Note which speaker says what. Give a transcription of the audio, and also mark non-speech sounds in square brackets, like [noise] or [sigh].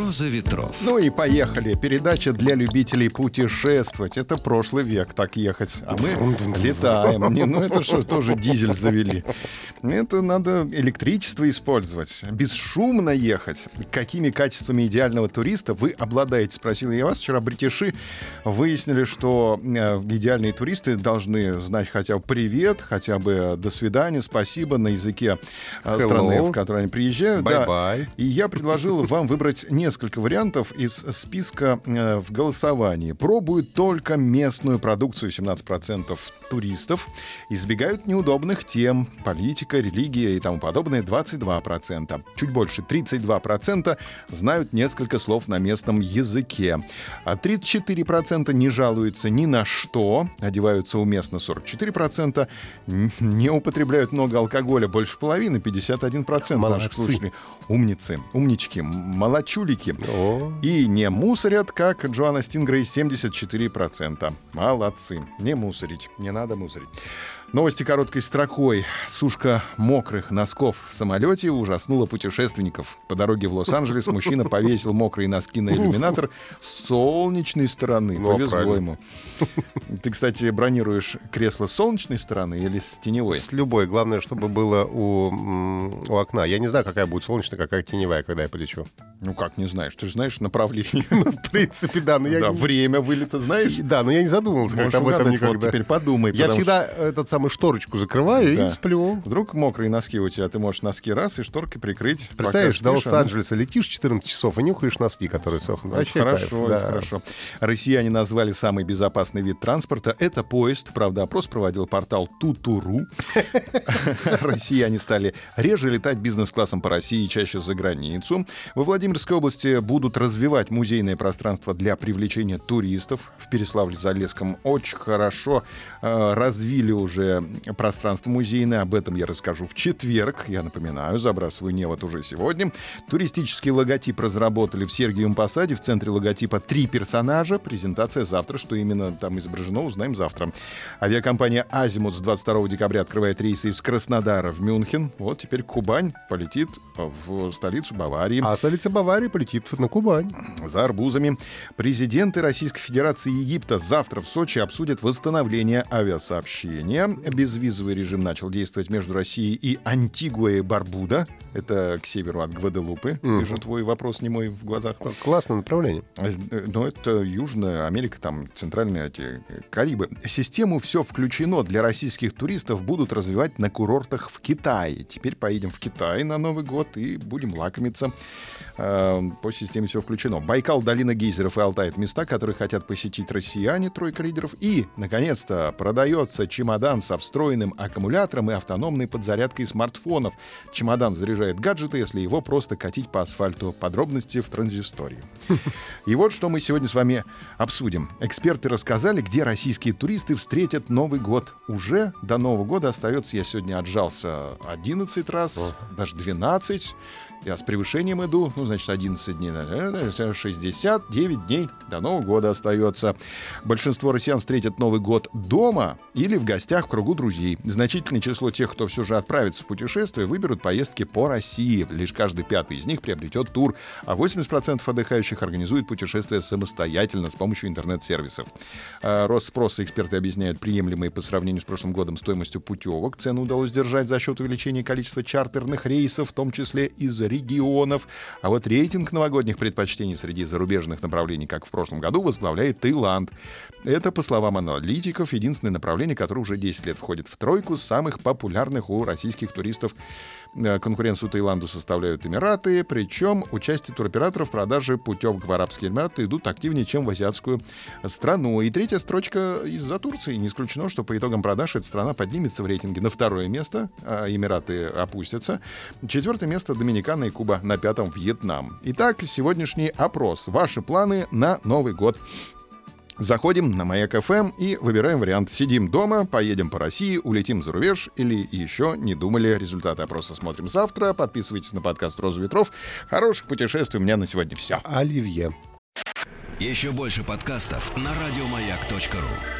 Speaker 1: «Роза ветров».
Speaker 2: Ну и поехали. Передача для любителей путешествовать. Это прошлый век так ехать. А мы летаем. Не, ну это что, тоже дизель завели. Это надо электричество использовать. Бесшумно ехать. Какими качествами идеального туриста вы обладаете? Спросил я вас. Вчера бритиши выяснили, что э, идеальные туристы должны знать хотя бы привет, хотя бы до свидания, спасибо на языке э, страны, в которой они приезжают.
Speaker 3: Bye-bye.
Speaker 2: И я предложил вам выбрать несколько вариантов из списка э, в голосовании. Пробуют только местную продукцию 17% туристов. Избегают неудобных тем, политика, религия и тому подобное 22%. Чуть больше 32% знают несколько слов на местном языке. А 34% не жалуются ни на что, одеваются уместно 44%, н- не употребляют много алкоголя, больше половины, 51% наших
Speaker 3: Молодцы.
Speaker 2: слушателей. Умницы, умнички, молочулики.
Speaker 3: О.
Speaker 2: И не мусорят, как Джоанна Стингрей, 74%. Молодцы. Не мусорить, не надо мусорить. Новости короткой строкой. Сушка мокрых носков в самолете ужаснула путешественников. По дороге в Лос-Анджелес мужчина повесил мокрые носки на иллюминатор с солнечной стороны.
Speaker 3: Ну, а
Speaker 2: Повезло
Speaker 3: правильно.
Speaker 2: ему. Ты, кстати, бронируешь кресло с солнечной стороны или с теневой?
Speaker 3: С любой. Главное, чтобы было у, у окна. Я не знаю, какая будет солнечная, какая теневая, когда я полечу.
Speaker 2: Ну как не знаешь? Ты же знаешь направление. [laughs]
Speaker 3: В принципе, да. Но я,
Speaker 2: Да, время вылета знаешь?
Speaker 3: да, но я не задумывался как об этом
Speaker 2: угадать, вот
Speaker 3: никогда.
Speaker 2: теперь подумай.
Speaker 3: Я всегда этот самый шторочку закрываю
Speaker 2: Да.
Speaker 3: и сплю.
Speaker 2: Вдруг мокрые носки у тебя, ты можешь носки раз и шторкой прикрыть.
Speaker 3: Представляешь, до Лос-Анджелеса летишь 14 часов и нюхаешь носки, которые сохнут. Вообще
Speaker 2: хорошо,
Speaker 3: да.
Speaker 2: хорошо. Россияне назвали самый безопасный вид транспорта. Это поезд. Правда, опрос проводил портал Тутуру. [laughs] Россияне стали реже летать бизнес-классом по России и чаще за границу. Во Владимирской области будут развивать музейное пространство для привлечения туристов. В Переславле-Залесском очень хорошо э, развили уже пространство музейное. Об этом я расскажу в четверг. Я напоминаю, забрасываю невод уже сегодня. Туристический логотип разработали в Сергиевом Посаде. В центре логотипа три персонажа. Презентация завтра. Что именно там изображено, узнаем завтра. Авиакомпания «Азимут» с 22 декабря открывает рейсы из Краснодара в Мюнхен. Вот теперь Кубань полетит в столицу Баварии
Speaker 3: А столица Баварии полетит на Кубань.
Speaker 2: за арбузами. Президенты Российской Федерации и Египта завтра в Сочи обсудят восстановление авиасообщения. Безвизовый режим начал действовать между Россией и Антигуа и Барбуда. Это к северу от Гваделупы. Вижу твой вопрос не мой в глазах.
Speaker 3: Классное направление.
Speaker 2: А, э, Но это Южная Америка, там центральные эти э, Карибы. Систему «Все включено» для российских туристов будут развивать на курортах в Китае. Теперь поедем в Китай на Новый год и будем лакомиться. Э, По системе «Все включено». Байкал, долина гейзеров и Алтай — это места, которые хотят посетить россияне, тройка лидеров. И, наконец-то, продается чемодан со встроенным аккумулятором и автономной подзарядкой смартфонов. Чемодан заряжает гаджеты, если его просто катить по асфальту. Подробности в транзистории. [laughs] И вот что мы сегодня с вами обсудим. Эксперты рассказали, где российские туристы встретят Новый год. Уже до Нового года остается, я сегодня отжался 11 раз, даже 12. Я с превышением иду, ну, значит, 11 дней, наверное, 69 дней до Нового года остается. Большинство россиян встретят Новый год дома или в гостях в кругу друзей. Значительное число тех, кто все же отправится в путешествие, выберут поездки по России. Лишь каждый пятый из них приобретет тур, а 80% отдыхающих организует путешествие самостоятельно с помощью интернет-сервисов. А, Рост спроса эксперты объясняют приемлемой по сравнению с прошлым годом стоимостью путевок. Цену удалось держать за счет увеличения количества чартерных рейсов, в том числе из регионов. А вот рейтинг новогодних предпочтений среди зарубежных направлений, как в прошлом году, возглавляет Таиланд. Это, по словам аналитиков, единственное направление, которое уже 10 лет входит в тройку самых популярных у российских туристов. Э, Конкуренцию Таиланду составляют Эмираты, причем участие туроператоров в продаже путевок в Арабские Эмираты идут активнее, чем в азиатскую страну. И третья строчка из-за Турции. Не исключено, что по итогам продаж эта страна поднимется в рейтинге на второе место, а Эмираты опустятся. Четвертое место Доминикана и Куба, на пятом Вьетнам. Итак, сегодняшний опрос. Ваши планы на Новый год. Заходим на Маяк ФМ и выбираем вариант. Сидим дома, поедем по России, улетим за рубеж или еще не думали. Результаты опроса смотрим завтра. Подписывайтесь на подкаст «Роза ветров». Хороших путешествий. У меня на сегодня все.
Speaker 3: Оливье.
Speaker 1: Еще больше подкастов на радиомаяк.ру.